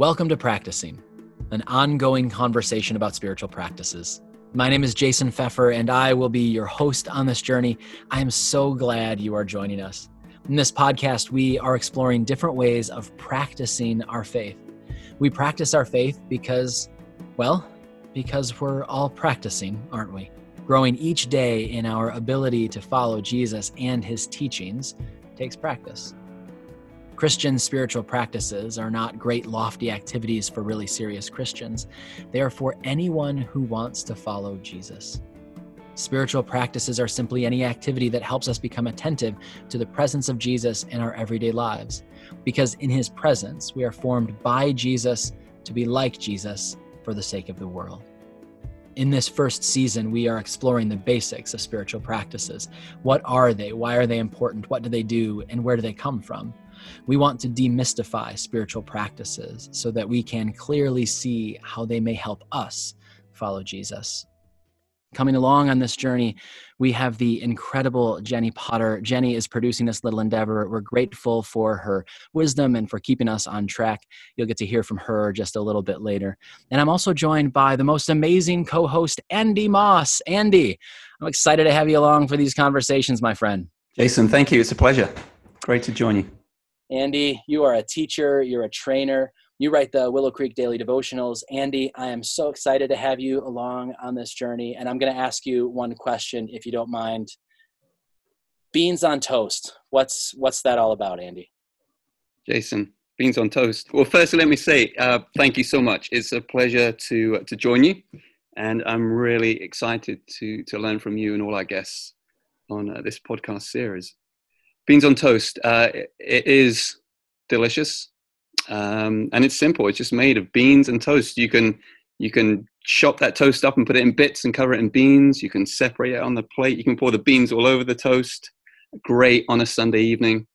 Welcome to Practicing, an ongoing conversation about spiritual practices. My name is Jason Pfeffer, and I will be your host on this journey. I am so glad you are joining us. In this podcast, we are exploring different ways of practicing our faith. We practice our faith because, well, because we're all practicing, aren't we? Growing each day in our ability to follow Jesus and his teachings takes practice. Christian spiritual practices are not great, lofty activities for really serious Christians. They are for anyone who wants to follow Jesus. Spiritual practices are simply any activity that helps us become attentive to the presence of Jesus in our everyday lives. Because in his presence, we are formed by Jesus to be like Jesus for the sake of the world. In this first season, we are exploring the basics of spiritual practices. What are they? Why are they important? What do they do? And where do they come from? We want to demystify spiritual practices so that we can clearly see how they may help us follow Jesus. Coming along on this journey, we have the incredible Jenny Potter. Jenny is producing this little endeavor. We're grateful for her wisdom and for keeping us on track. You'll get to hear from her just a little bit later. And I'm also joined by the most amazing co host, Andy Moss. Andy, I'm excited to have you along for these conversations, my friend. Jason, thank you. It's a pleasure. Great to join you. Andy, you are a teacher, you're a trainer, you write the Willow Creek Daily Devotionals. Andy, I am so excited to have you along on this journey. And I'm going to ask you one question, if you don't mind. Beans on toast. What's what's that all about, Andy? Jason, beans on toast. Well, first, let me say uh, thank you so much. It's a pleasure to uh, to join you, and I'm really excited to to learn from you and all our guests on uh, this podcast series beans on toast. Uh, it is delicious, um, and it's simple. It's just made of beans and toast. You can you can chop that toast up and put it in bits and cover it in beans. You can separate it on the plate. You can pour the beans all over the toast. Great on a Sunday evening,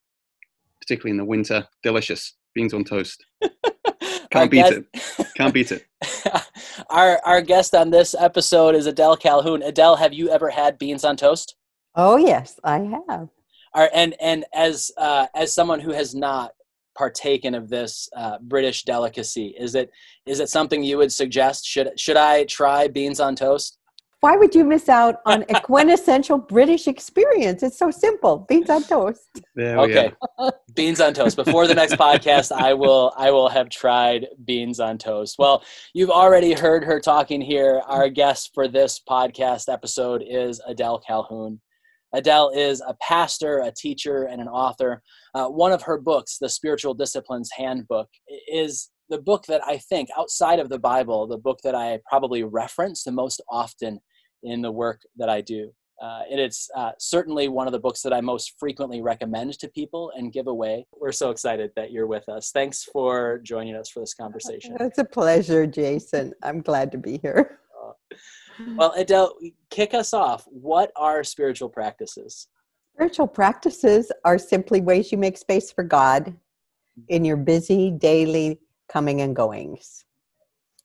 particularly in the winter. Delicious beans on toast. Can't beat guest, it. Can't beat it. our our guest on this episode is Adele Calhoun. Adele, have you ever had beans on toast? Oh yes, I have. Are, and and as uh, as someone who has not partaken of this uh, British delicacy, is it is it something you would suggest? Should should I try beans on toast? Why would you miss out on a quintessential British experience? It's so simple. Beans on toast. okay. beans on toast. Before the next podcast, I will I will have tried beans on toast. Well, you've already heard her talking here. Our guest for this podcast episode is Adele Calhoun. Adele is a pastor, a teacher, and an author. Uh, one of her books, The Spiritual Disciplines Handbook, is the book that I think, outside of the Bible, the book that I probably reference the most often in the work that I do. Uh, and it's uh, certainly one of the books that I most frequently recommend to people and give away. We're so excited that you're with us. Thanks for joining us for this conversation. It's a pleasure, Jason. I'm glad to be here. Uh, well, Adele, kick us off. What are spiritual practices? Spiritual practices are simply ways you make space for God in your busy daily coming and goings.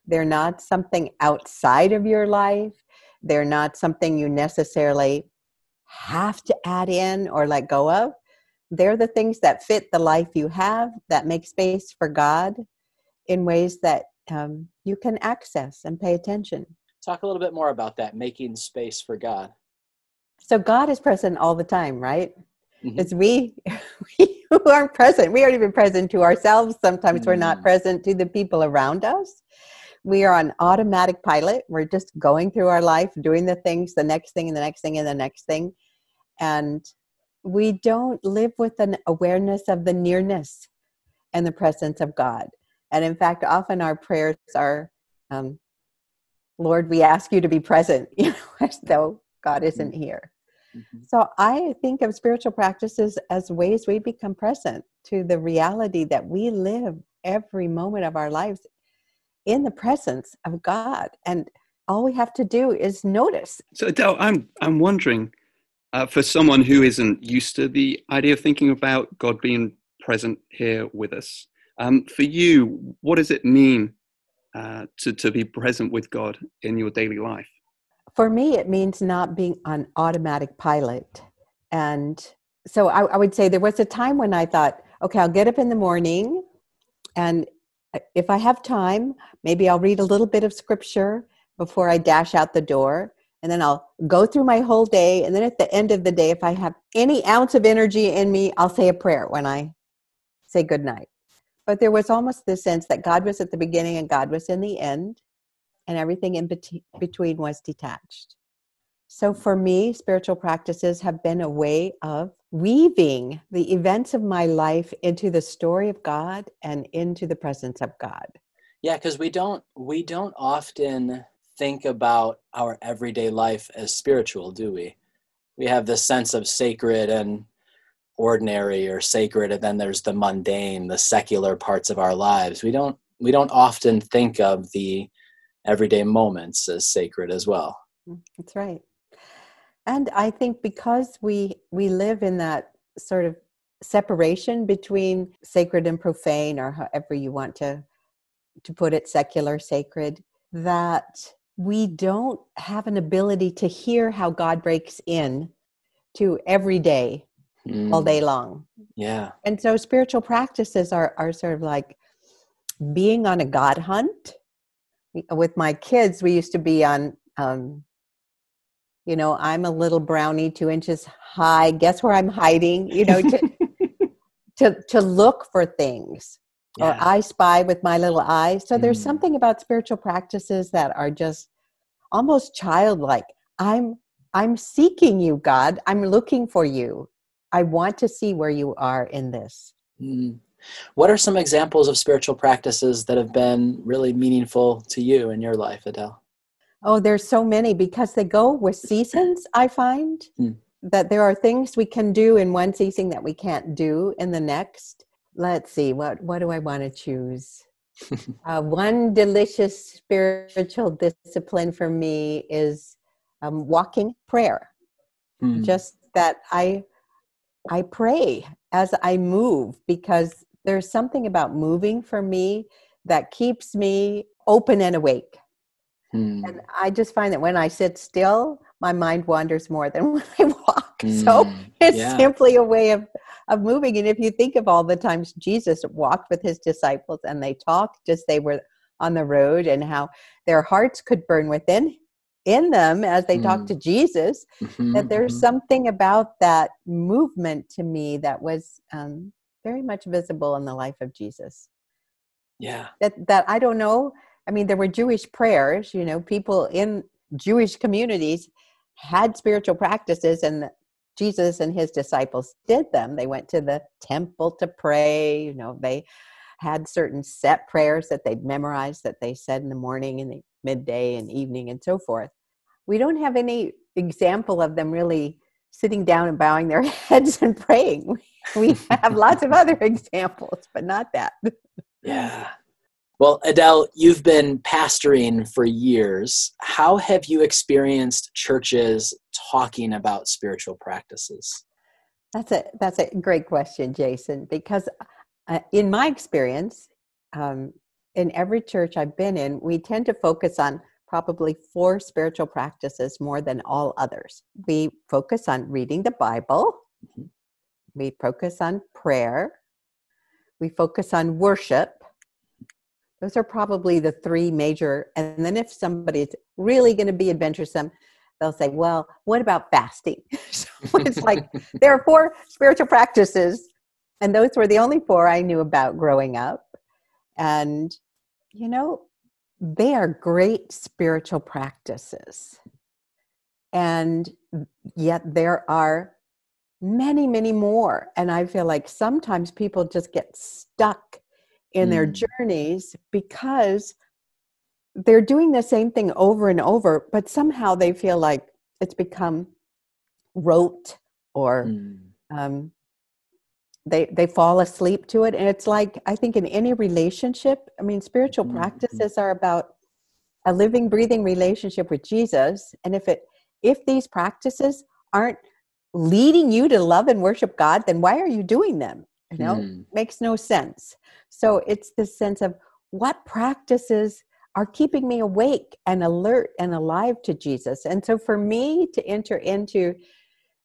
They're not something outside of your life. They're not something you necessarily have to add in or let go of. They're the things that fit the life you have, that make space for God in ways that um, you can access and pay attention. Talk a little bit more about that, making space for God. So God is present all the time, right? Mm-hmm. we, we who aren't present, we aren't even present to ourselves. Sometimes mm-hmm. we're not mm. present to the people around us. We are on automatic pilot. We're just going through our life, doing the things, the next thing, and the next thing, and the next thing. And we don't live with an awareness of the nearness and the presence of God. And in fact, often our prayers are um, Lord, we ask you to be present, you know, as though God isn't mm-hmm. here. Mm-hmm. So I think of spiritual practices as ways we become present to the reality that we live every moment of our lives in the presence of God. And all we have to do is notice. So Adele, I'm I'm wondering, uh, for someone who isn't used to the idea of thinking about God being present here with us, um, for you, what does it mean uh, to, to be present with God in your daily life? For me, it means not being on automatic pilot. And so I, I would say there was a time when I thought, okay, I'll get up in the morning and if I have time, maybe I'll read a little bit of scripture before I dash out the door. And then I'll go through my whole day. And then at the end of the day, if I have any ounce of energy in me, I'll say a prayer when I say goodnight. But there was almost this sense that God was at the beginning and God was in the end, and everything in between was detached. So for me, spiritual practices have been a way of weaving the events of my life into the story of God and into the presence of God. Yeah, because we don't we don't often think about our everyday life as spiritual, do we? We have this sense of sacred and ordinary or sacred and then there's the mundane, the secular parts of our lives. We don't we don't often think of the everyday moments as sacred as well. Mm, that's right and i think because we we live in that sort of separation between sacred and profane or however you want to to put it secular sacred that we don't have an ability to hear how god breaks in to every day mm. all day long. Yeah. And so spiritual practices are are sort of like being on a god hunt. With my kids we used to be on um, you know i'm a little brownie two inches high. Guess where i'm hiding? You know to to, to look for things. Yeah. or i spy with my little eyes so mm. there's something about spiritual practices that are just almost childlike. I'm i'm seeking you god. I'm looking for you i want to see where you are in this mm. what are some examples of spiritual practices that have been really meaningful to you in your life adele Oh, there's so many because they go with seasons, I find. Mm. That there are things we can do in one season that we can't do in the next. Let's see, what, what do I want to choose? uh, one delicious spiritual discipline for me is um, walking prayer. Mm. Just that I I pray as I move because there's something about moving for me that keeps me open and awake. Mm. And I just find that when I sit still, my mind wanders more than when I walk. Mm. So it's yeah. simply a way of, of moving. And if you think of all the times Jesus walked with his disciples and they talked just they were on the road and how their hearts could burn within in them as they mm. talked to Jesus, mm-hmm, that there's mm-hmm. something about that movement to me that was um, very much visible in the life of Jesus. Yeah. That that I don't know I mean, there were Jewish prayers, you know, people in Jewish communities had spiritual practices and Jesus and his disciples did them. They went to the temple to pray, you know, they had certain set prayers that they'd memorized that they said in the morning and the midday and evening and so forth. We don't have any example of them really sitting down and bowing their heads and praying. We have lots of other examples, but not that. Yeah. Well, Adele, you've been pastoring for years. How have you experienced churches talking about spiritual practices? That's a that's a great question, Jason. Because uh, in my experience, um, in every church I've been in, we tend to focus on probably four spiritual practices more than all others. We focus on reading the Bible. Mm-hmm. We focus on prayer. We focus on worship those are probably the three major. And then if somebody's really going to be adventuresome, they'll say, well, what about fasting? so it's like there are four spiritual practices. And those were the only four I knew about growing up. And, you know, they are great spiritual practices. And yet there are many, many more. And I feel like sometimes people just get stuck in mm. their journeys because they're doing the same thing over and over, but somehow they feel like it's become rote or mm. um, they they fall asleep to it. And it's like I think in any relationship, I mean, spiritual mm-hmm. practices are about a living, breathing relationship with Jesus. And if it if these practices aren't leading you to love and worship God, then why are you doing them? You know, mm. makes no sense. So it's this sense of what practices are keeping me awake and alert and alive to Jesus. And so for me to enter into,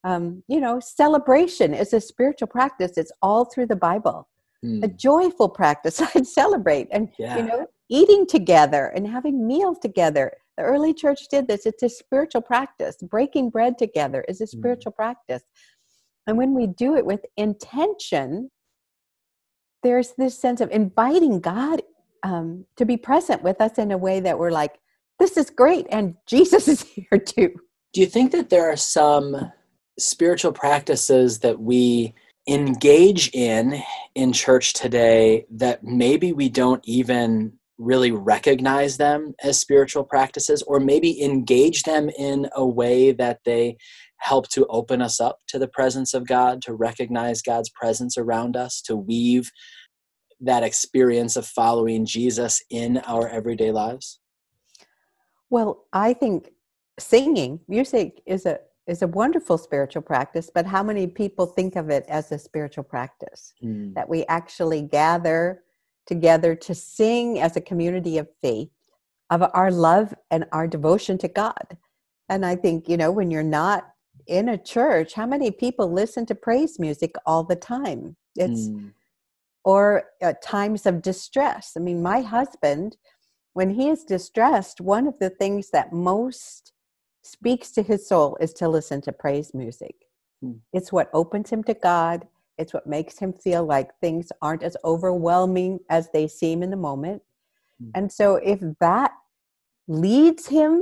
um, you know, celebration is a spiritual practice. It's all through the Bible. mm. a joyful practice. I'd celebrate and yeah. you know eating together and having meals together. The early church did this. It's a spiritual practice. Breaking bread together is a mm. spiritual mm. practice. And when we do it with intention, there's this sense of inviting God um, to be present with us in a way that we're like, this is great, and Jesus is here too. Do you think that there are some spiritual practices that we engage in in church today that maybe we don't even really recognize them as spiritual practices or maybe engage them in a way that they help to open us up to the presence of God, to recognize God's presence around us, to weave that experience of following Jesus in our everyday lives? Well, I think singing, music is a is a wonderful spiritual practice, but how many people think of it as a spiritual practice? Mm. That we actually gather together to sing as a community of faith of our love and our devotion to God. And I think, you know, when you're not in a church, how many people listen to praise music all the time? It's mm. or at times of distress. I mean, my husband, when he is distressed, one of the things that most speaks to his soul is to listen to praise music. Mm. It's what opens him to God. It's what makes him feel like things aren't as overwhelming as they seem in the moment. Mm. And so, if that leads him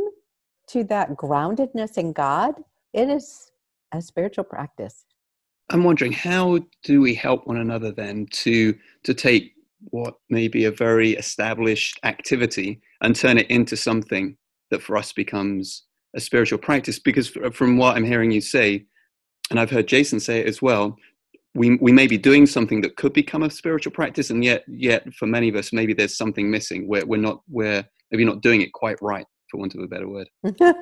to that groundedness in God, it is a spiritual practice. I'm wondering how do we help one another then to to take what may be a very established activity and turn it into something that for us becomes a spiritual practice because from what i'm hearing you say and i've heard jason say it as well we, we may be doing something that could become a spiritual practice and yet yet for many of us maybe there's something missing where we're not we're maybe not doing it quite right for want of a better word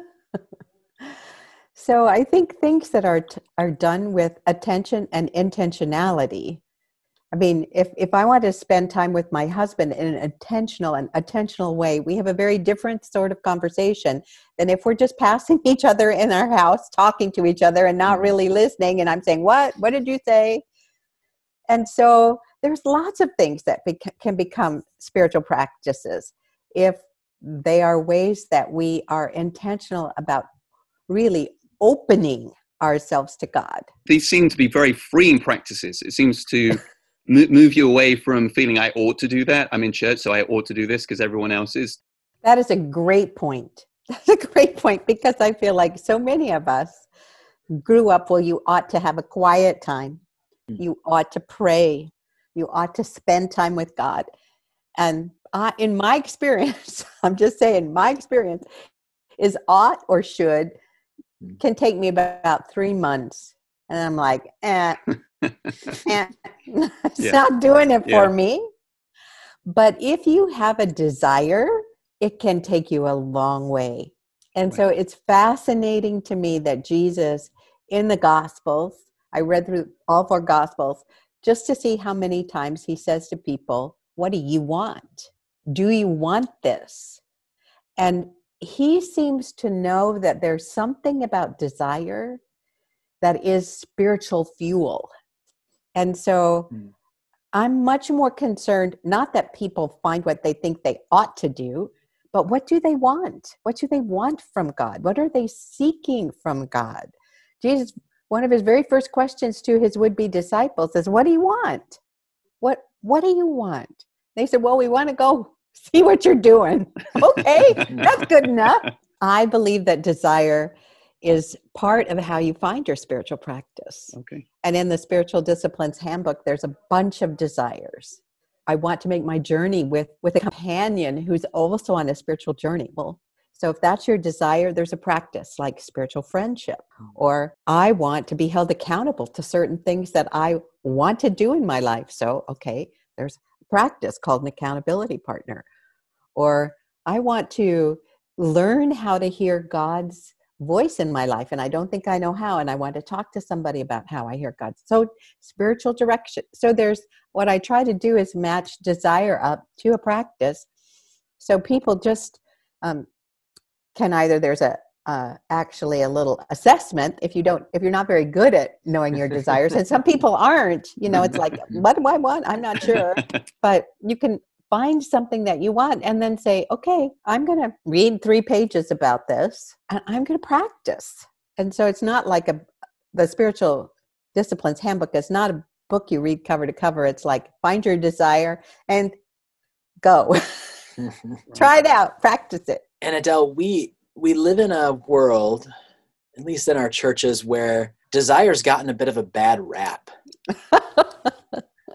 So I think things that are t- are done with attention and intentionality. I mean, if if I want to spend time with my husband in an intentional and attentional way, we have a very different sort of conversation than if we're just passing each other in our house, talking to each other and not mm-hmm. really listening. And I'm saying, "What? What did you say?" And so there's lots of things that can become spiritual practices if they are ways that we are intentional about really opening ourselves to God. These seem to be very freeing practices. It seems to move you away from feeling I ought to do that. I'm in church, so I ought to do this because everyone else is. That is a great point. That's a great point because I feel like so many of us grew up well, you ought to have a quiet time, hmm. you ought to pray, you ought to spend time with God. And I, in my experience, I'm just saying, my experience is ought or should Mm. can take me about three months. And I'm like, eh, eh it's yeah. not doing it for yeah. me. But if you have a desire, it can take you a long way. And right. so it's fascinating to me that Jesus in the Gospels, I read through all four Gospels just to see how many times he says to people, What do you want? Do you want this? And he seems to know that there's something about desire that is spiritual fuel. And so mm. I'm much more concerned not that people find what they think they ought to do, but what do they want? What do they want from God? What are they seeking from God? Jesus, one of his very first questions to his would be disciples is, What do you want? What, what do you want? They said, Well, we want to go see what you're doing. Okay, that's good enough. I believe that desire is part of how you find your spiritual practice. Okay. And in the spiritual disciplines handbook, there's a bunch of desires. I want to make my journey with with a companion who's also on a spiritual journey. Well, so if that's your desire, there's a practice like spiritual friendship. Hmm. Or I want to be held accountable to certain things that I want to do in my life. So, okay, there's practice called an accountability partner. Or I want to learn how to hear God's voice in my life and I don't think I know how and I want to talk to somebody about how I hear God. So spiritual direction. So there's what I try to do is match desire up to a practice. So people just um, can either there's a uh, actually a little assessment if you don't if you're not very good at knowing your desires and some people aren't you know it's like what do i want i'm not sure but you can find something that you want and then say okay i'm going to read three pages about this and i'm going to practice. And so it's not like a the spiritual disciplines handbook is not a book you read cover to cover. It's like find your desire and go. Mm-hmm. Try it out. Practice it. And adele we we live in a world, at least in our churches, where desire's gotten a bit of a bad rap.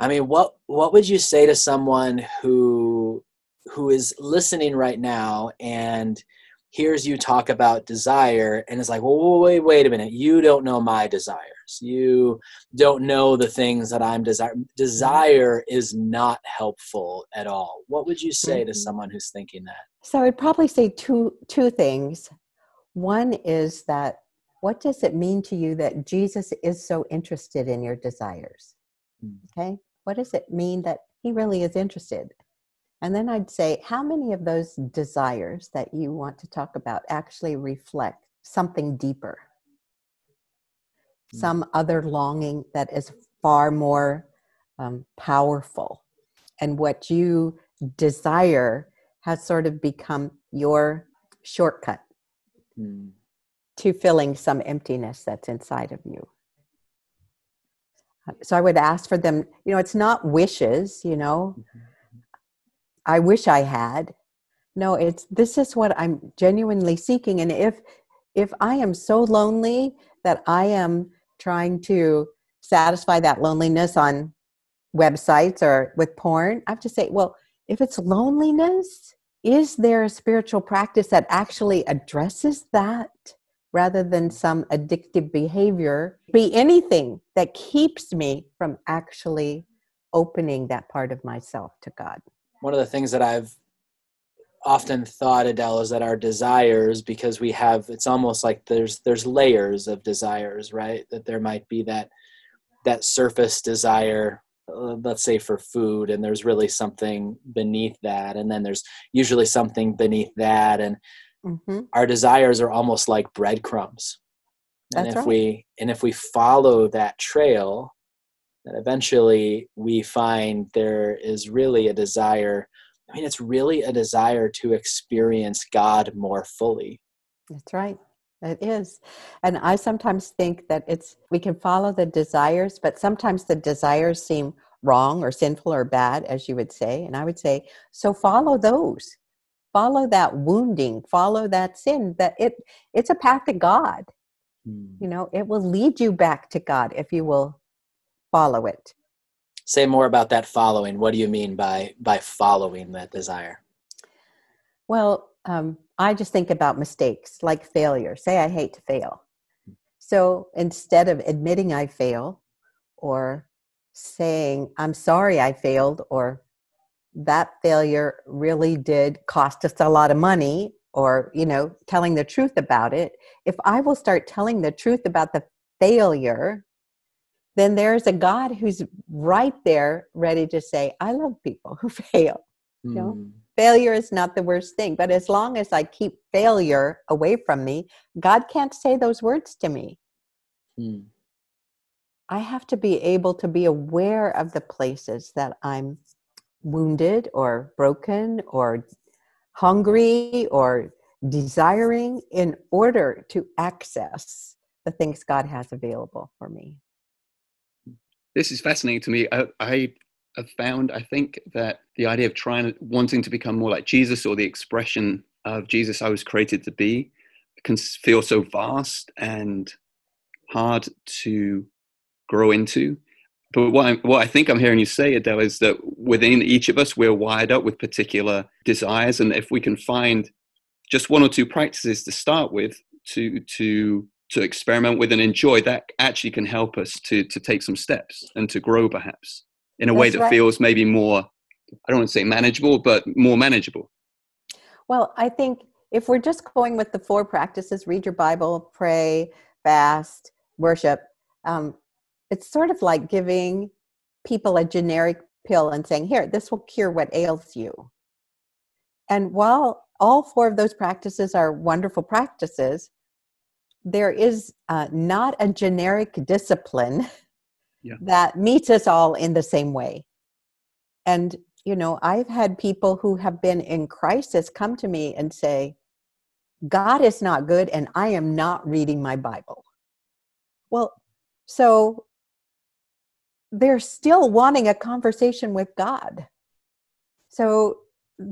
I mean, what what would you say to someone who who is listening right now and hears you talk about desire and is like, well, wait, wait a minute, you don't know my desires. You don't know the things that I'm desire. Desire is not helpful at all. What would you say to mm-hmm. someone who's thinking that? So I'd probably say two two things. One is that what does it mean to you that Jesus is so interested in your desires? Hmm. Okay? What does it mean that he really is interested? And then I'd say, how many of those desires that you want to talk about actually reflect something deeper? Hmm. Some other longing that is far more um, powerful. And what you desire has sort of become your shortcut mm. to filling some emptiness that's inside of you. So I would ask for them, you know, it's not wishes, you know, mm-hmm. I wish I had. No, it's this is what I'm genuinely seeking. And if if I am so lonely that I am trying to satisfy that loneliness on websites or with porn, I have to say, well, if it's loneliness, is there a spiritual practice that actually addresses that rather than some addictive behavior? Be anything that keeps me from actually opening that part of myself to God. One of the things that I've often thought adele is that our desires because we have it's almost like there's there's layers of desires right that there might be that that surface desire uh, let's say for food and there's really something beneath that and then there's usually something beneath that and mm-hmm. our desires are almost like breadcrumbs and if right. we and if we follow that trail then eventually we find there is really a desire i mean it's really a desire to experience god more fully that's right it is. And I sometimes think that it's we can follow the desires, but sometimes the desires seem wrong or sinful or bad, as you would say. And I would say, so follow those. Follow that wounding, follow that sin. That it it's a path to God. Hmm. You know, it will lead you back to God if you will follow it. Say more about that following. What do you mean by by following that desire? Well, um, I just think about mistakes like failure. Say I hate to fail. So instead of admitting I fail or saying, I'm sorry I failed, or that failure really did cost us a lot of money, or, you know, telling the truth about it, if I will start telling the truth about the failure, then there's a God who's right there ready to say, I love people who fail. Mm. You know? Hmm failure is not the worst thing. But as long as I keep failure away from me, God can't say those words to me. Hmm. I have to be able to be aware of the places that I'm wounded or broken or hungry or desiring in order to access the things God has available for me. This is fascinating to me. I, I have found, I think, that the idea of trying, wanting to become more like Jesus or the expression of Jesus I was created to be can feel so vast and hard to grow into. But what, I'm, what I think I'm hearing you say, Adele, is that within each of us, we're wired up with particular desires. And if we can find just one or two practices to start with to, to, to experiment with and enjoy, that actually can help us to, to take some steps and to grow perhaps in a That's way that right. feels maybe more i don't want to say manageable but more manageable well i think if we're just going with the four practices read your bible pray fast worship um, it's sort of like giving people a generic pill and saying here this will cure what ails you and while all four of those practices are wonderful practices there is uh, not a generic discipline yeah. that meets us all in the same way. And, you know, I've had people who have been in crisis come to me and say, God is not good and I am not reading my Bible. Well, so they're still wanting a conversation with God. So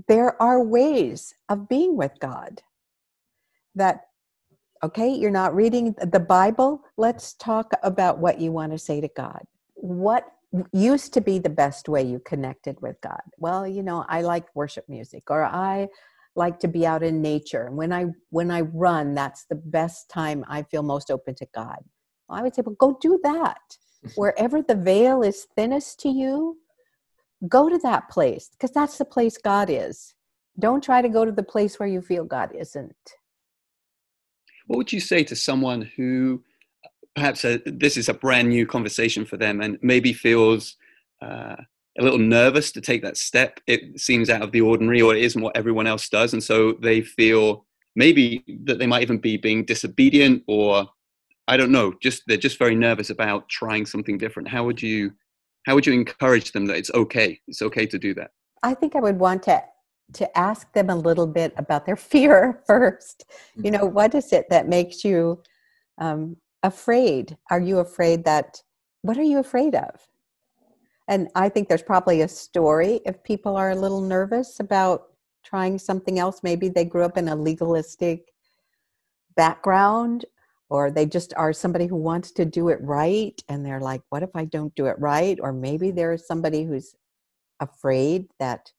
there are ways of being with God that okay you're not reading the bible. Let's talk about what you want to say to god. What used to be the best way you connected with god? Well you know i like worship music or i like to be out in nature. And when i when i run that's the best time i feel most open to god. Well, i would say well go do that wherever the veil is thinnest to you go to that place because that's the place god is don't try to go to the place where you feel god isn't what would you say to someone who perhaps a, uh, this is a brand new conversation for them and maybe feels uh, a little nervous to take that step? It seems out of the ordinary or it isn't what everyone else does. And so they feel maybe that they might even be being disobedient or I don't know, just they're just very nervous about trying something different. How would you how would you encourage them that it's okay? It's okay to do that. I think I would want to to ask them a little bit about their fear first. You know, what is it that makes you um, afraid? Are you afraid that, what are you afraid of? And I think there's probably a story if people are a little nervous about trying something else. Maybe they grew up in a legalistic background or they just are somebody who wants to do it right and they're like what if i don't do it right? Or maybe there's somebody who's afraid that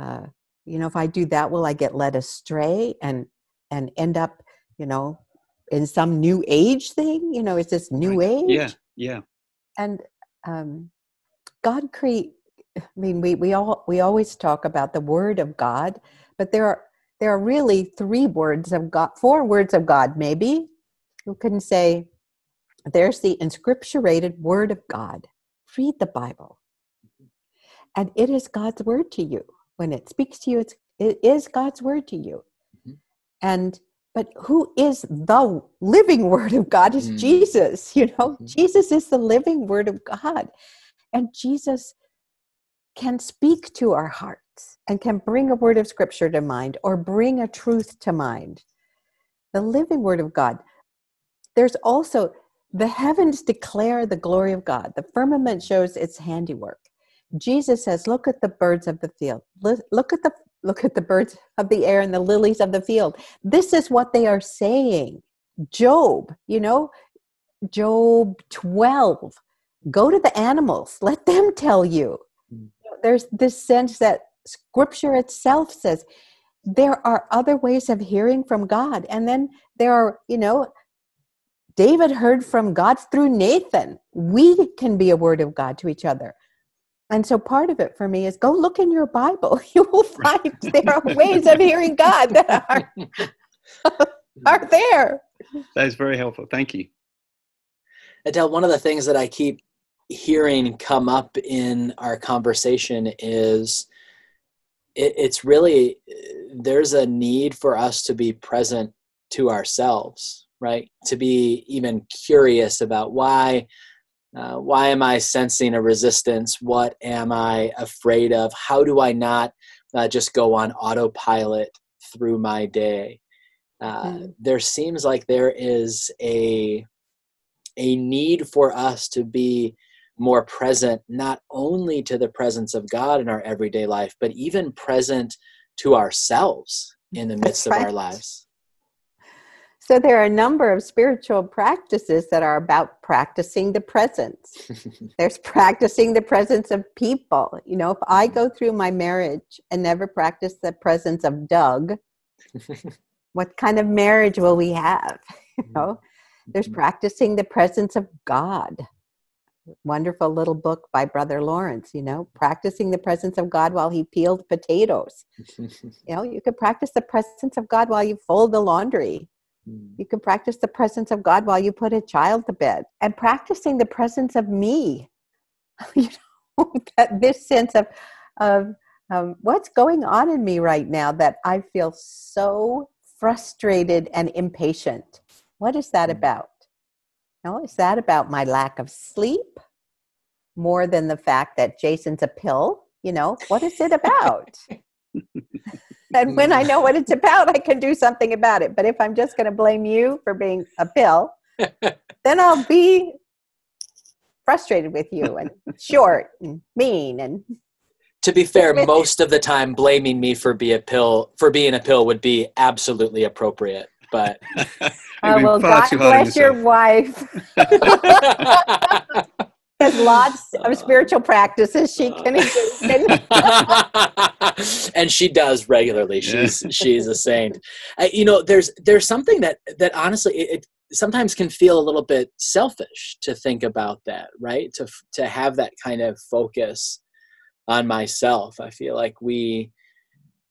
uh, you know if i do that will i get led astray and and end up you know in some new age thing? You know is this new age yeah. yeah. And um god create i mean we we all we always talk about the word of god but there are there are really three words of god four words of god maybe you couldn't say there's the inscripturated word of god. Read the bible. And it is god's word to you. When it speaks to you it's it is god's word to you. Mm-hmm. and but who is the living word of god is mm-hmm. jesus you know? Mm-hmm. jesus is the living word of god. And jesus can speak to our hearts and can bring a word of scripture to mind or bring a truth to mind. The living word of god there's also the heavens declare the glory of god the firmament shows its handiwork Jesus says, "Look at the birds of the field. Look at the look at the birds of the air and the lilies of the field." This is what they are saying. Job, you know, Job 12. Go to the animals. Let them tell you. Mm. There's this sense that scripture itself says there are other ways of hearing from God. And then there are, you know, David heard from God through Nathan. We can be a word of God to each other. And so part of it for me is go look in your Bible. You will find there are ways of hearing God that are, are there. That is very helpful. Thank you. Adele, one of the things that I keep hearing come up in our conversation is it, it's really there's a need for us to be present to ourselves, right? To be even curious about why uh, why am I sensing a resistance? What am I afraid of? How do I not uh, just go on autopilot through my day? Uh, mm. There seems like there is a a need for us to be more present, not only to the presence of God in our everyday life, but even present to ourselves in the midst of our lives. So there are a number of spiritual practices that are about practicing the presence. There's practicing the presence of people. You know, if I go through my marriage and never practice the presence of Doug, what kind of marriage will we have? You know, there's mm-hmm. practicing the presence of God. Wonderful little book by Brother Lawrence, you know, practicing the presence of God while he peeled potatoes. you know, you could practice the presence of God while you fold the laundry you can practice the presence of God while you put a child to bed and practicing the presence of me. you know, that this sense of, of um, what's going on in me right now that I feel so frustrated and impatient. What is that mm-hmm. about? No, is that about my lack of sleep more than the fact that Jason's a pill? You know, what is it about? and when I know what it's about, I can do something about it. But if I'm just going to blame you for being a pill, then I'll be frustrated with you and short and mean and to be fair most of the time blaming me for be a pill for being a pill would be absolutely appropriate but oh, well god bless your wife has lots of spiritual practices she can engage in. and she does regularly. She's she's a saint. Uh, you know, there's there's something that that honestly it, it, sometimes can feel a little bit selfish to think about that, right? To to have that kind of focus on myself. I feel like we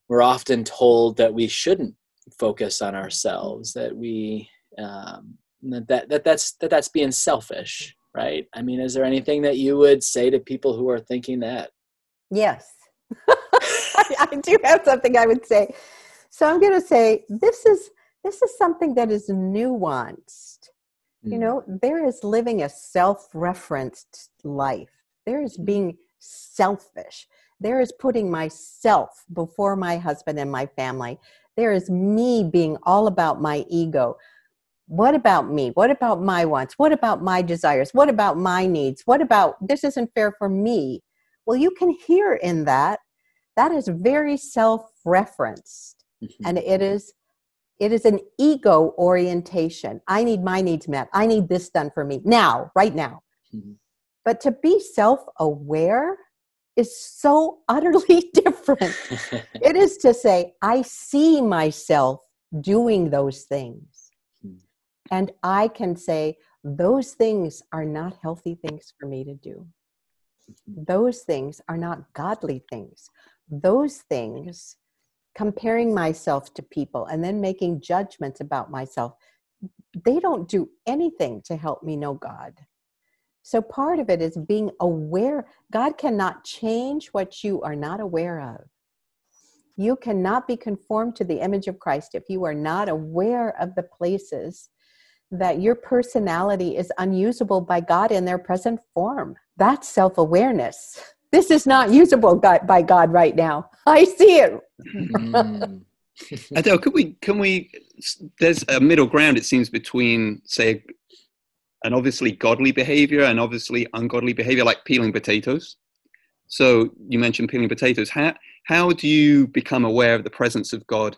we're often told that we shouldn't focus on ourselves. That we um, that that that's that that's being selfish right? I mean, is there anything that you would say to people who are thinking that? Yes. I, I do have something I would say. So I'm going to say this is this is something that is nuanced. Mm. You hmm. know, there is living a self-referenced life. There is hmm. being selfish. There is putting myself before my husband and my family. There is me being all about my ego what about me? What about my wants? What about my desires? What about my needs? What about this isn't fair for me? Well, you can hear in that that is very self-referenced mm-hmm. and it is it is an ego orientation. I need my needs met. I need this done for me now, right now. Mm-hmm. But to be self-aware is so utterly different. it is to say I see myself doing those things and I can say, those things are not healthy things for me to do. Those things are not godly things. Those things, comparing myself to people and then making judgments about myself, they don't do anything to help me know God. So part of it is being aware. God cannot change what you are not aware of. You cannot be conformed to the image of Christ if you are not aware of the places that your personality is unusable by God in their present form. That's self awareness. This is not usable by God right now. I see it. mm. Adele, could we, can we, there's a middle ground, it seems, between, say, an obviously godly behavior and obviously ungodly behavior, like peeling potatoes. So you mentioned peeling potatoes. How, how do you become aware of the presence of God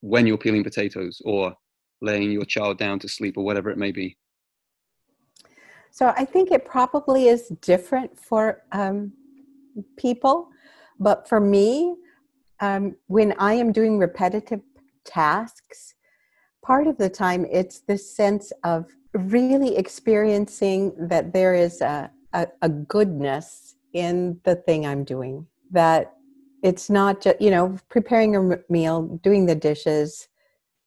when you're peeling potatoes or laying your child down to sleep or whatever it may be? So I think it probably is different for um, people, but for me, um, when I am doing repetitive tasks, part of the time it's this sense of really experiencing that there is a, a, a goodness in the thing I'm doing. That it's not just, you know, preparing a meal, doing the dishes,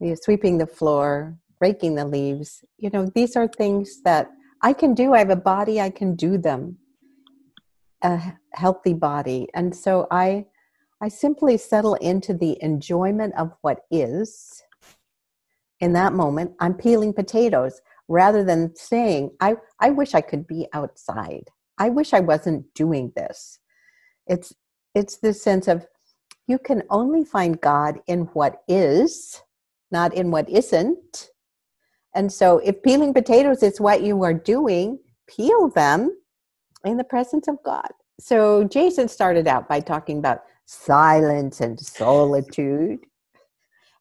you know, sweeping the floor, raking the leaves. You know, these are things that I can do. I have a body, I can do them. A healthy body. And so I I simply settle into the enjoyment of what is. In that moment, I'm peeling potatoes rather than saying, I, I wish I could be outside. I wish I wasn't doing this. It's it's this sense of you can only find God in what is not in what isn't. And so, if peeling potatoes is what you are doing, peel them in the presence of God. So, Jason started out by talking about silence and solitude.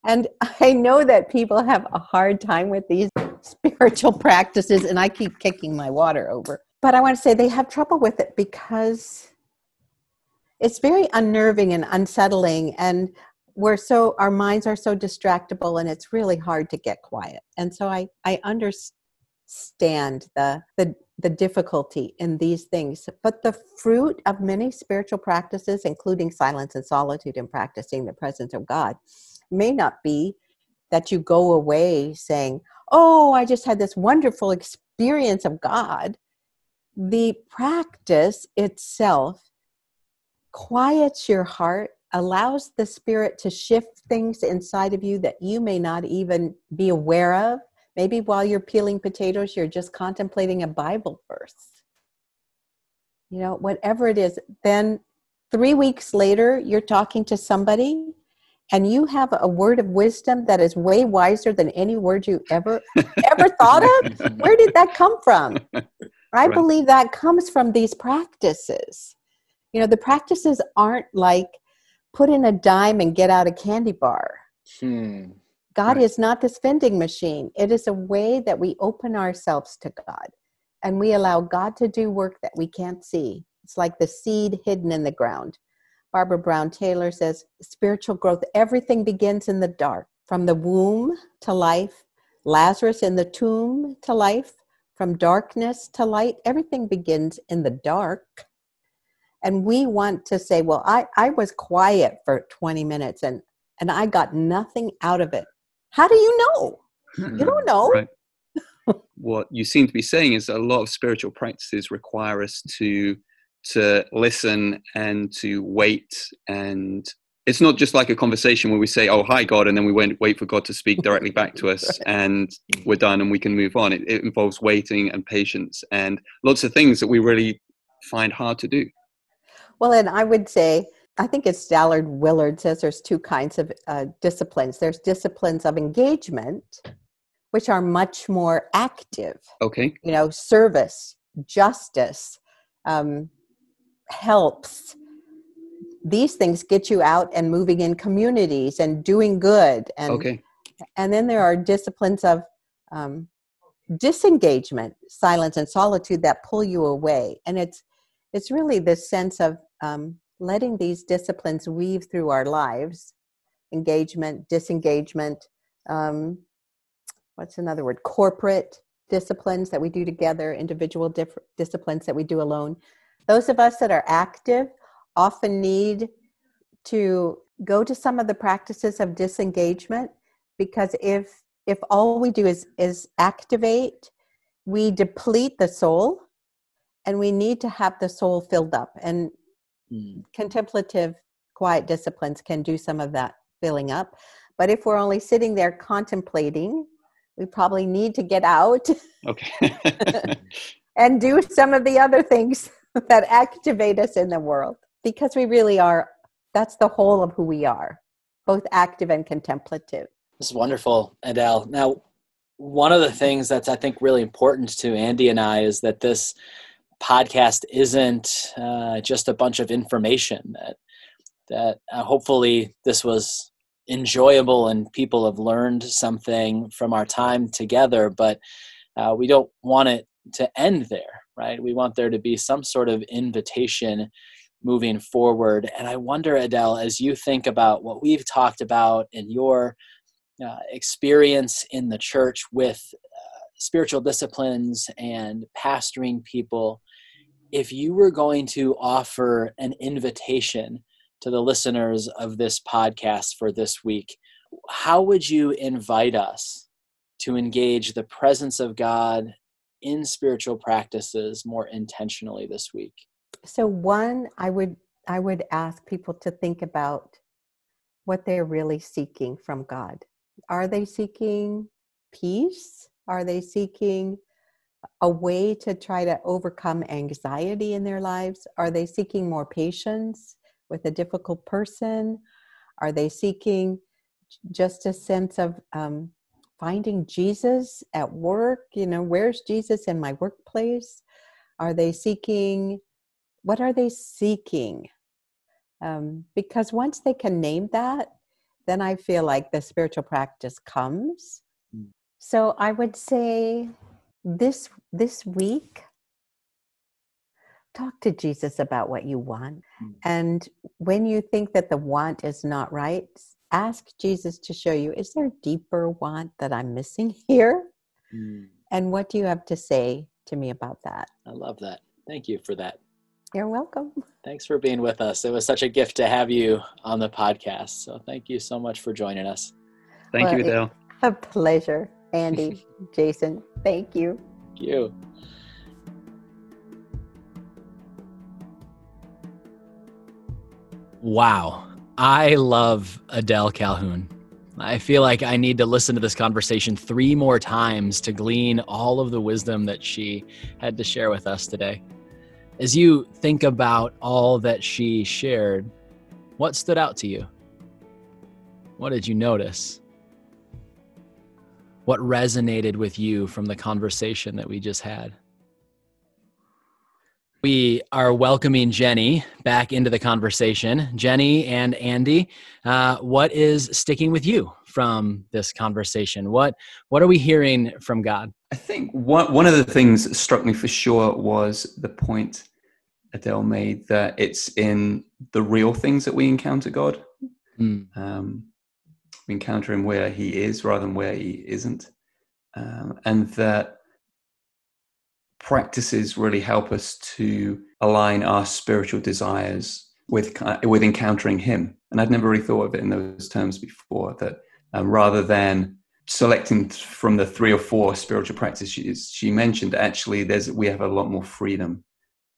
And I know that people have a hard time with these spiritual practices, and I keep kicking my water over. But I want to say they have trouble with it because it's very unnerving and unsettling. And we're so our minds are so distractible and it's really hard to get quiet. And so i i understand the the the difficulty in these things. But the fruit of many spiritual practices including silence and solitude and practicing the presence of god may not be that you go away saying oh i just had this wonderful experience of god. The practice itself quiets your heart allows the spirit to shift things inside of you that you may not even be aware of Maybe while you're peeling potatoes, you're just contemplating a Bible verse. You know, whatever it is. Then three weeks later, you're talking to somebody and you have a word of wisdom that is way wiser than any word you ever ever thought of where did that come from i right. believe that comes from these practices you know the practices aren't like put in a dime and get out a candy bar hmm. god right. is not this vending machine it is a way that we open ourselves to god and we allow god to do work that we can't see it's like the seed hidden in the ground Barbara Brown Taylor says spiritual growth, everything begins in the dark, from the womb to life, Lazarus in the tomb to life, from darkness to light, everything begins in the dark. And we want to say, well, I, I was quiet for 20 minutes and, and I got nothing out of it. How do you know? You don't know. Right. what you seem to be saying is a lot of spiritual practices require us to to listen and to wait and it's not just like a conversation where we say oh hi god and then we wait, wait for god to speak directly back to us and we're done and we can move on it, it, involves waiting and patience and lots of things that we really find hard to do well and i would say i think it's Dallas Willard says there's two kinds of uh, disciplines. There's disciplines of engagement which are much more active. Okay. You know service justice um, helps. These things get you out and moving in communities and doing good and okay. and then there are disciplines of um, disengagement silence and solitude that pull you away. And it's it's really this sense of um, letting these disciplines weave through our lives engagement disengagement um, what's another word? Corporate disciplines that we do together individual diff- disciplines that we do alone. Those of us that are active often need to go to some of the practices of disengagement because if if all we do is is activate we deplete the soul and we need to have the soul filled up. And mm. contemplative quiet disciplines can do some of that filling up. But if we're only sitting there contemplating we probably need to get out okay. and do some of the other things that activate us in the world because we really are that's the whole of who we are both active and contemplative. This is wonderful adele. Now one of the things that's i think really important to andy and i is that this podcast isn't uh, just a bunch of information that that uh, hopefully this was enjoyable and people have learned something from our time together but uh, we don't want it to end there right? We want there to be some sort of invitation moving forward. And I wonder, Adele, as you think about what we've talked about in your uh, experience in the church with uh, spiritual disciplines and pastoring people, if you were going to offer an invitation to the listeners of this podcast for this week, how would you invite us to engage the presence of God in spiritual practices more intentionally this week? So one, I would I would ask people to think about what they're really seeking from God. Are they seeking peace? Are they seeking a way to try to overcome anxiety in their lives? Are they seeking more patience with a difficult person? Are they seeking just a sense of um, finding Jesus at work? You know, where's Jesus in my workplace? Are they seeking? What are they seeking? Um, because once they can name that, then I feel like the spiritual practice comes. So I would say this this week, talk to Jesus about what you want. Mm. And when you think that the want is not right, ask Jesus to show you is there a deeper want that I'm missing here? Mm. And what do you have to say to me about that? I love that. Thank you for that. You're welcome. Thanks for being with us. It was such a gift to have you on the podcast. So thank you so much for joining us. Thank well, you, Adele. A pleasure, Andy, Jason. Thank you. Thank you. Wow. I love Adele Calhoun. I feel like I need to listen to this conversation three more times to glean all of the wisdom that she had to share with us today. As you think about all that she shared, what stood out to you? What did you notice? What resonated with you from the conversation that we just had? We are welcoming Jenny back into the conversation. Jenny and Andy, uh, what is sticking with you from this conversation? What what are we hearing from God? I think one one of the things that struck me for sure was the point Adele made that it's in the real things that we encounter God. Mm. Um, we encounter Him where He is rather than where He isn't, um, and that practices really help us to align our spiritual desires with with encountering Him. And I'd never really thought of it in those terms before. That um, rather than selecting from the three or four spiritual practices she mentioned, actually, there's we have a lot more freedom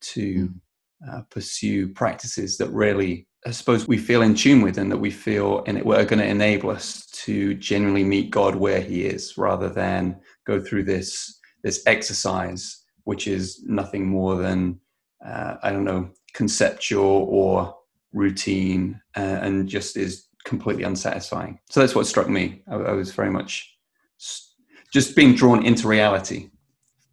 to hmm. uh, pursue practices that really, I suppose, we feel in tune with, and that we feel and it are going to enable us to genuinely meet God where He is, rather than go through this this exercise which is nothing more than uh, I don't know conceptual or routine, uh, and just is completely unsatisfying. So that's what struck me. I, I was very much just being drawn into reality,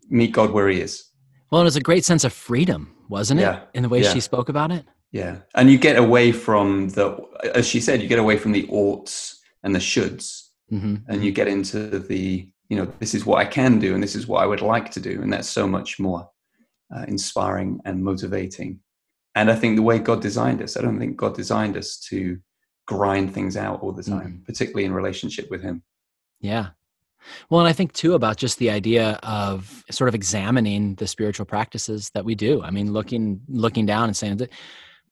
meet God where He is. Well, it was a great sense of freedom, wasn't it? Yeah. In the way yeah. she spoke about it. Yeah, and you get away from the, as she said, you get away from the oughts and the shoulds, mm-hmm. and you get into the you know this is what i can do and this is what i would like to do. And that's so much more uh, inspiring and motivating. And i think the way god designed us i don't think god designed us to grind things out all the time mm particularly in relationship with him. Yeah. Well and i think too about just the idea of sort of examining the spiritual practices that we do. I mean looking looking down and saying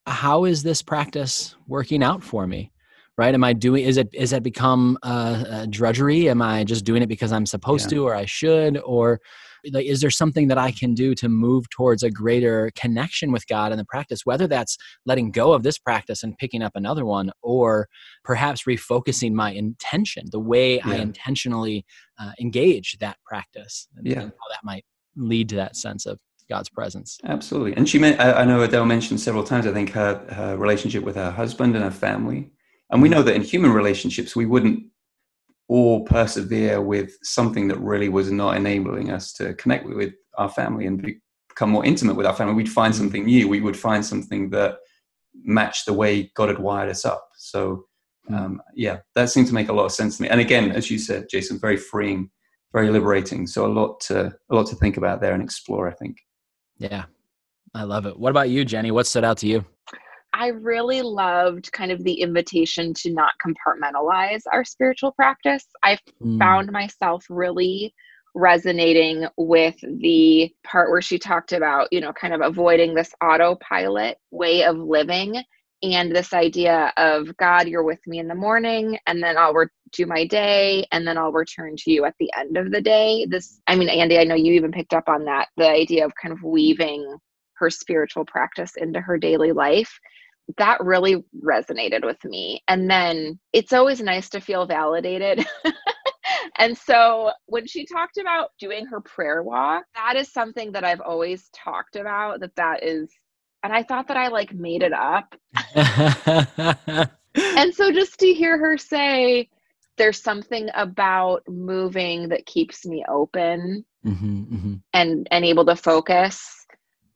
how is this practice working out for me right am i doing is it is it become uh, a drudgery am i just doing it because i'm supposed yeah. to or i should or like is there something that i can do to move towards a greater connection with god in the practice whether that's letting go of this practice and picking up another one or perhaps refocusing my intention the way yeah. i intentionally uh, engage that practice and, yeah. and how that might lead to that sense of God's presence. Absolutely. And she, meant, I know Adele mentioned several times, I think her, her relationship with her husband and her family and we know that in human relationships, we wouldn't all persevere with something that really was not enabling us to connect with, our family and become more intimate with our family. We'd find mm. something new. We would find something that matched the way God had wired us up. So, mm. um, yeah, that seemed to make a lot of sense to me. And again, as you said, Jason, very freeing, very liberating. So a lot to a lot to think about there and explore. I think. Yeah, I love it. What about you, Jenny? What stood out to you? I really loved kind of the invitation to not compartmentalize our spiritual practice. I mm. found myself really resonating with the part where she talked about, you know, kind of avoiding this autopilot way of living and this idea of God, you're with me in the morning, and then I'll re- do my day, and then I'll return to you at the end of the day. This, I mean, Andy, I know you even picked up on that the idea of kind of weaving her spiritual practice into her daily life that really resonated with me. And then it's always nice to feel validated. and so when she talked about doing her prayer walk, that is something that I've always talked about that that is and I thought that I like made it up. and so just to hear her say there's something about moving that keeps me open mm-hmm, mm-hmm. and and able to focus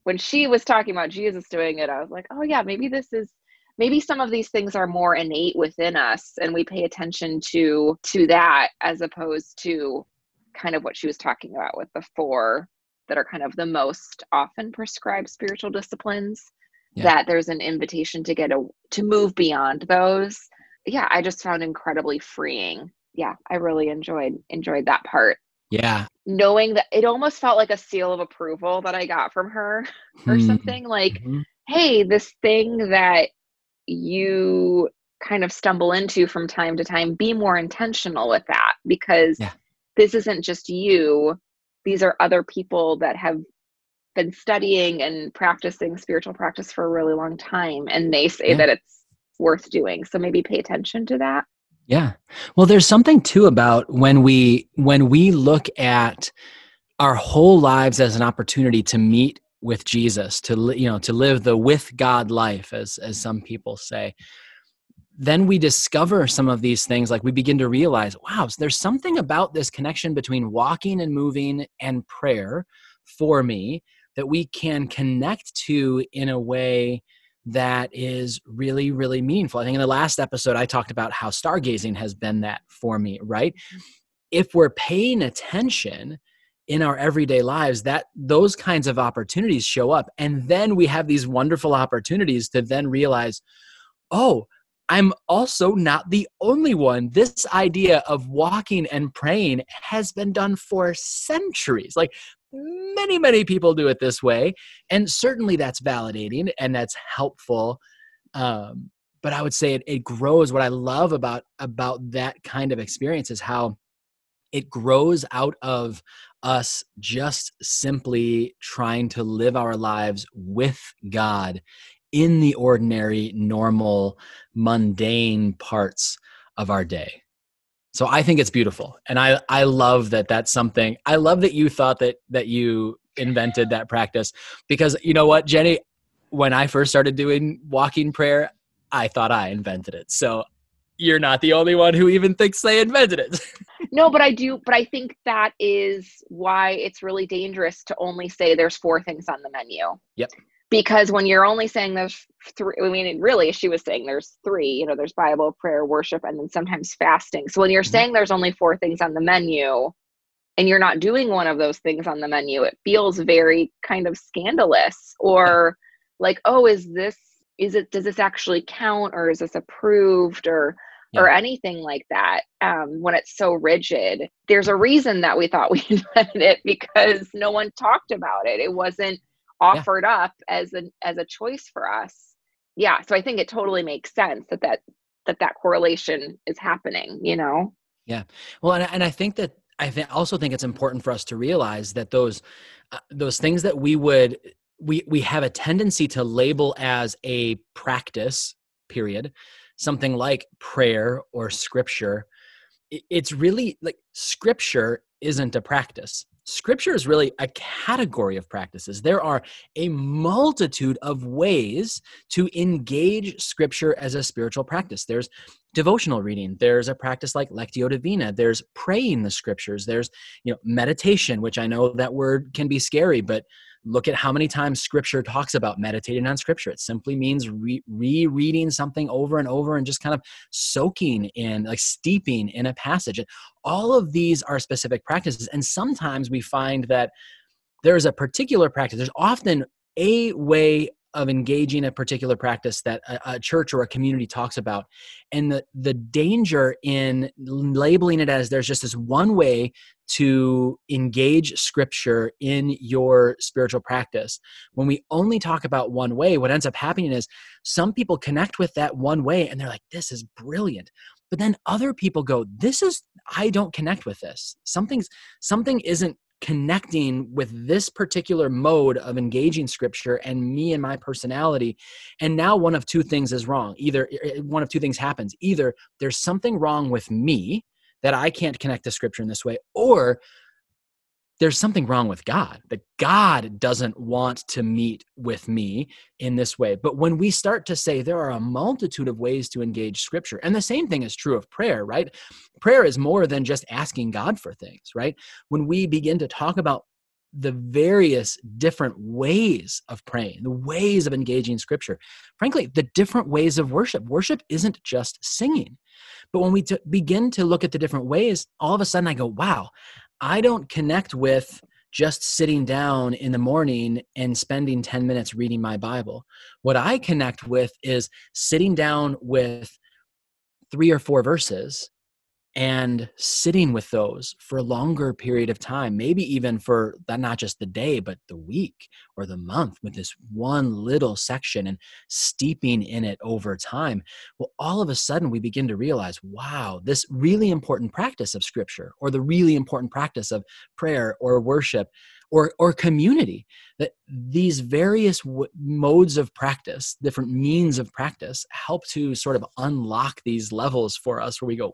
when she was talking about Jesus doing it, I was like, oh yeah, maybe this is maybe some of these things are more innate within us and we pay attention to to that as opposed to kind of what she was talking about with the four that are kind of the most often prescribed spiritual disciplines yeah. that there's an invitation to get a to move beyond those yeah i just found incredibly freeing yeah i really enjoyed enjoyed that part yeah. Knowing that it almost felt like a seal of approval that I got from her or mm-hmm. something like, mm-hmm. hey, this thing that you kind of stumble into from time to time, be more intentional with that because yeah. this isn't just you. These are other people that have been studying and practicing spiritual practice for a really long time and they say yeah. that it's worth doing. So maybe pay attention to that. Yeah. Well, there's something too about when we when we look at our whole lives as an opportunity to meet with Jesus, to you know, to live the with God life as as some people say. Then we discover some of these things like we begin to realize, wow, so there's something about this connection between walking and moving and prayer for me that we can connect to in a way that is really, really meaningful. I think in the last episode, I talked about how stargazing has been that for me, right? If we're paying attention in our everyday lives, that those kinds of opportunities show up. And then we have these wonderful opportunities to then realize, oh, I'm also not the only one. This idea of walking and praying has been done for centuries. Like many, many people do it this way. And certainly that's validating and that's helpful. Um, but I would say it, it grows. What I love about about that kind of experience is how it grows out of us just simply trying to live our lives with God in the ordinary, normal, mundane parts of our day. So I think it's beautiful. And I, I love that that's something, I love that you thought that, that you invented that practice because you know what, Jenny, when I first started doing walking prayer, I thought I invented it. So you're not the only one who even thinks they invented it. no, but I do, but I think that is why it's really dangerous to only say there's four things on the menu. Yep because when you're only saying there's three i mean really she was saying there's three you know there's bible prayer worship and then sometimes fasting so when you're mm-hmm. saying there's only four things on the menu and you're not doing one of those things on the menu it feels very kind of scandalous or like oh is this is it does this actually count or is this approved or yeah. or anything like that um, when it's so rigid there's a reason that we thought we invented it because no one talked about it it wasn't offered yeah. up as an as a choice for us. Yeah so i think it totally makes sense that that that that correlation is happening you know? Yeah. Well and, and i think that i th- also think it's important for us to realize that those uh, those things that we would we we have a tendency to label as a practice period something like prayer or scripture it's really like scripture isn't a practice Scripture is really a category of practices. There are a multitude of ways to engage Scripture as a spiritual practice. There's devotional reading, there's a practice like Lectio Divina, there's praying the Scriptures, there's you know meditation, which I know that word can be scary, but look at how many times scripture talks about meditating on scripture. It simply means re- rereading something over and over and just kind of soaking in like steeping in a passage. All of these are specific practices. And sometimes we find that there's a particular practice. There's often a way of engaging a particular practice that a, a, church or a community talks about. And the the danger in labeling it as there's just this one way to engage scripture in your spiritual practice. When we only talk about one way what ends up happening is some people connect with that one way and they're like this is brilliant. But then other people go this is i don't connect with this. Something's something isn't connecting with this particular mode of engaging scripture and me and my personality. And now one of two things is wrong. Either eh, eh, one of two things happens. Either there's something wrong with me that i can't connect to scripture in this way or there's something wrong with God, that God doesn't want to meet with me in this way. But when we start to say there are a multitude of ways to engage scripture, and the same thing is true of prayer, right? Prayer is more than just asking God for things, right? When we begin to talk about the various different ways of praying, the ways of engaging scripture, frankly, the different ways of worship. Worship isn't just singing. But when we t- begin to look at the different ways, all of a sudden I go, wow, I don't connect with just sitting down in the morning and spending 10 minutes reading my Bible. What I connect with is sitting down with three or four verses and sitting with those for a longer period of time, maybe even for not just the day, but the week or the month with this one little section and steeping in it over time. Well, all of a sudden we begin to realize, wow, this really important practice of scripture or the really important practice of prayer or worship or or community that these various w- modes of practice different means of practice help to sort of unlock these levels for us where we go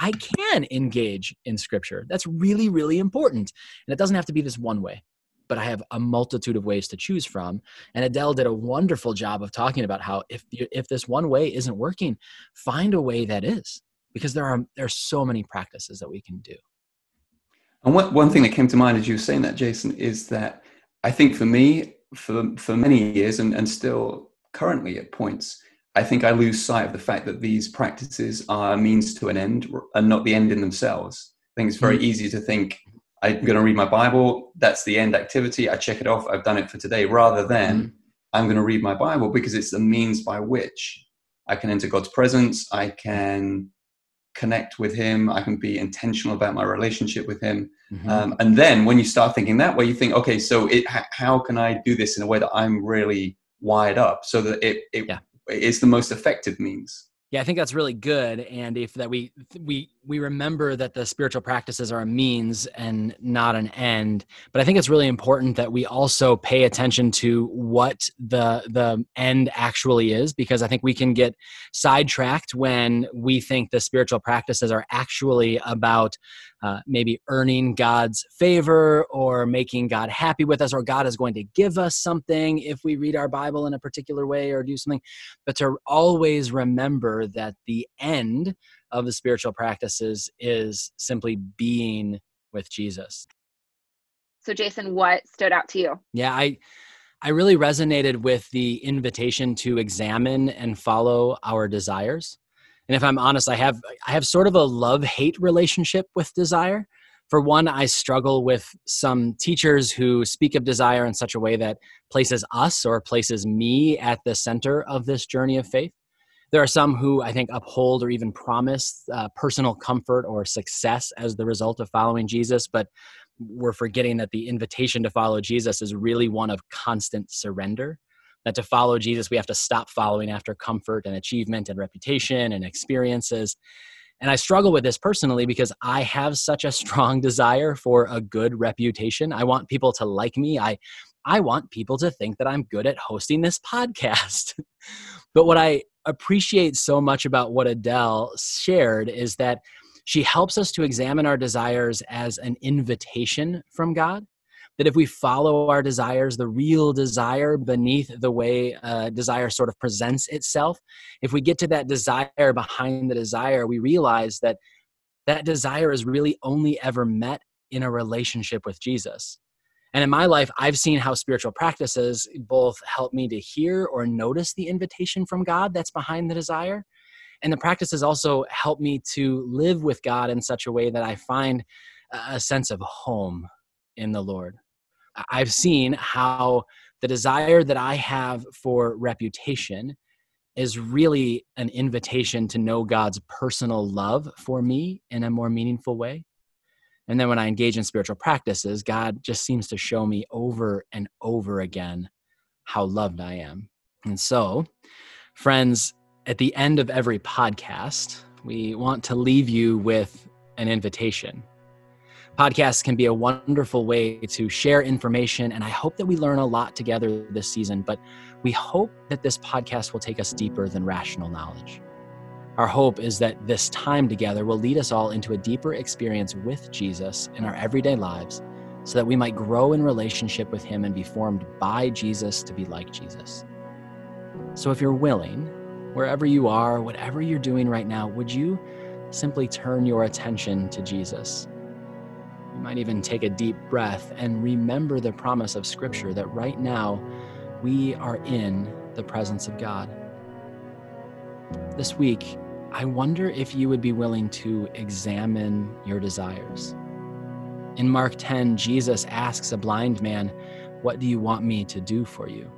i can engage in scripture that's really really important and it doesn't have to be this one way but I have a multitude of ways to choose from. And Adele did a wonderful job of talking about how if if this one way isn't working, find a way that is, because there are there are so many practices that we can do. And what, one thing that came to mind as you were saying that, Jason, is that I think for me, for for many years and, and still currently at points, I think I lose sight of the fact that these practices are means to an end and not the end in themselves. I think it's very mm-hmm. easy to think I'm going to read my Bible. That's the end activity. I check it off. I've done it for today. Rather than mm. I'm going to read my Bible because it's the means by which I can enter God's presence. I can connect with Him. I can be intentional about my relationship with Him. Mm-hmm. Um, and then when you start thinking that way, you think, okay, so it, how can I do this in a way that I'm really wired up so that it, it yeah. is the most effective means? Yeah, I think that's really good, and if That we we we remember that the spiritual practices are a means and not an end. But I think it's really important that we also pay attention to what the the end actually is, because I think we can get sidetracked when we think the spiritual practices are actually about uh, maybe earning God's favor or making God happy with us, or God is going to give us something if we read our Bible in a particular way or do something. But to always remember that the end of the spiritual practices is simply being with Jesus. So, Jason, what stood out to you? Yeah, I. I really resonated with the invitation to examine and follow our desires and if i'm honest i have i have sort of a love hate relationship with desire. For one i struggle with some teachers who speak of desire in such a way that places us or places me at the center of this journey of faith. There are some who i think uphold or even promise uh, personal comfort or success as the result of following jesus but we're forgetting that the invitation to follow jesus is really one of constant surrender that to follow Jesus, we have to stop following after comfort and achievement and reputation and experiences. And I struggle with this personally because I have such a strong desire for a good reputation. I want people to like me. I I want people to think that I'm good at hosting this podcast. but what I appreciate so much about what Adele shared is that she helps us to examine our desires as an invitation from God that if we follow our desires, the real desire beneath the way uh, desire sort of presents itself, if we get to that desire behind the desire, we realize that that desire is really only ever met in a relationship with Jesus. And in my life, I've seen how spiritual practices both help me to hear or notice the invitation from God that's behind the desire. And the practices also help me to live with God in such a way that I find a sense of home in the Lord. I've seen how the desire that I have for reputation is really an invitation to know God's personal love for me in a more meaningful way. And then when I engage in spiritual practices, God just seems to show me over and over again how loved I am. And so, friends, at the end of every podcast, we want to leave you with an invitation Podcasts can be a wonderful way to share information, and I hope that we learn a lot together this season. But we hope that this podcast will take us deeper than rational knowledge. Our hope is that this time together will lead us all into a deeper experience with Jesus in our everyday lives so that we might grow in relationship with Him and be formed by Jesus to be like Jesus. So, if you're willing, wherever you are, whatever you're doing right now, would you simply turn your attention to Jesus? You might even take a deep breath and remember the promise of Scripture that right now we are in the presence of God. This week, I wonder if you would be willing to examine your desires. In Mark 10, Jesus asks a blind man, What do you want me to do for you?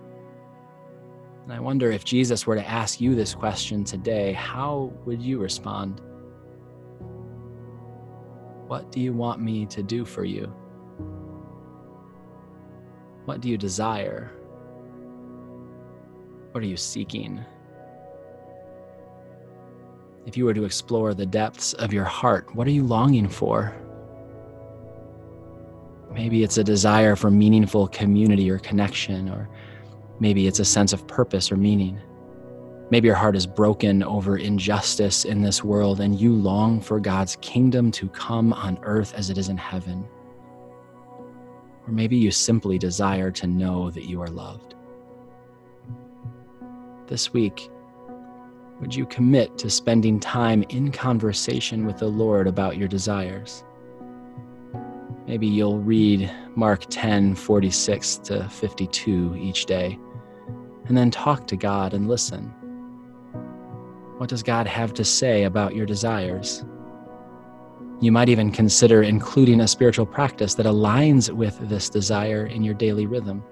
And I wonder if Jesus were to ask you this question today, how would you respond? What do you want me to do for you? What do you desire? What are you seeking? If you were to explore the depths of your heart, what are you longing for? Maybe it's a desire for meaningful community or connection, or maybe it's a sense of purpose or meaning. Maybe your heart is broken over injustice in this world and you long for God's kingdom to come on earth as it is in heaven. Or maybe you simply desire to know that you are loved. This week, would you commit to spending time in conversation with the Lord about your desires? Maybe you'll read Mark 10 46 to 52 each day, and then talk to God and listen. What does God have to say about your desires? You might even consider including a spiritual practice that aligns with this desire in your daily rhythm.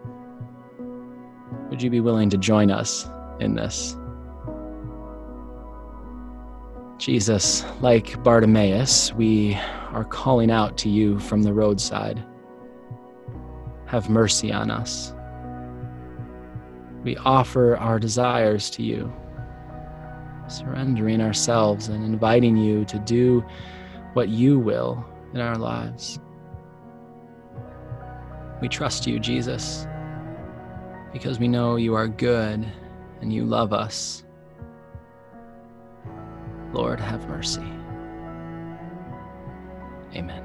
Would you be willing to join us in this? Jesus, like Bartimaeus, we are calling out to you from the roadside. Have mercy on us. We offer our desires to you surrendering ourselves and inviting you to do what you will in our lives. We trust you, Jesus, because we know you are good and you love us. Lord, have mercy. Amen.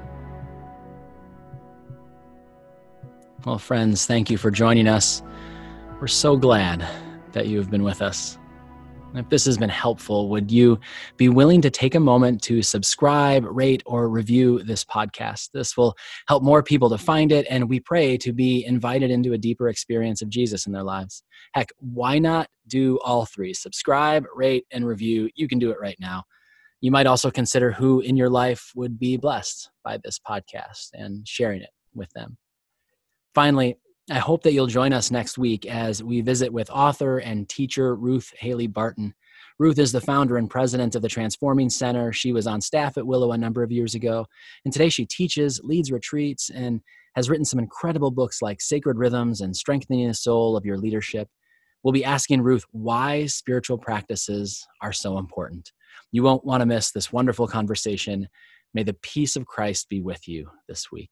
Well, friends, thank you for joining us. We're so glad that you have been with us. If this has been helpful, would you be willing to take a moment to subscribe, rate, or review this podcast? This will help more people to find it, and we pray to be invited into a deeper experience of Jesus in their lives. Heck, why not do all three? Subscribe, rate, and review. You can do it right now. You might also consider who in your life would be blessed by this podcast and sharing it with them. Finally, I hope that you'll join us next week as we visit with author and teacher Ruth Haley Barton. Ruth is the founder and president of the Transforming Center. She was on staff at Willow a number of years ago. And today she teaches, leads retreats, and has written some incredible books like Sacred Rhythms and Strengthening the Soul of Your Leadership. We'll be asking Ruth why spiritual practices are so important. You won't want to miss this wonderful conversation. May the peace of Christ be with you this week.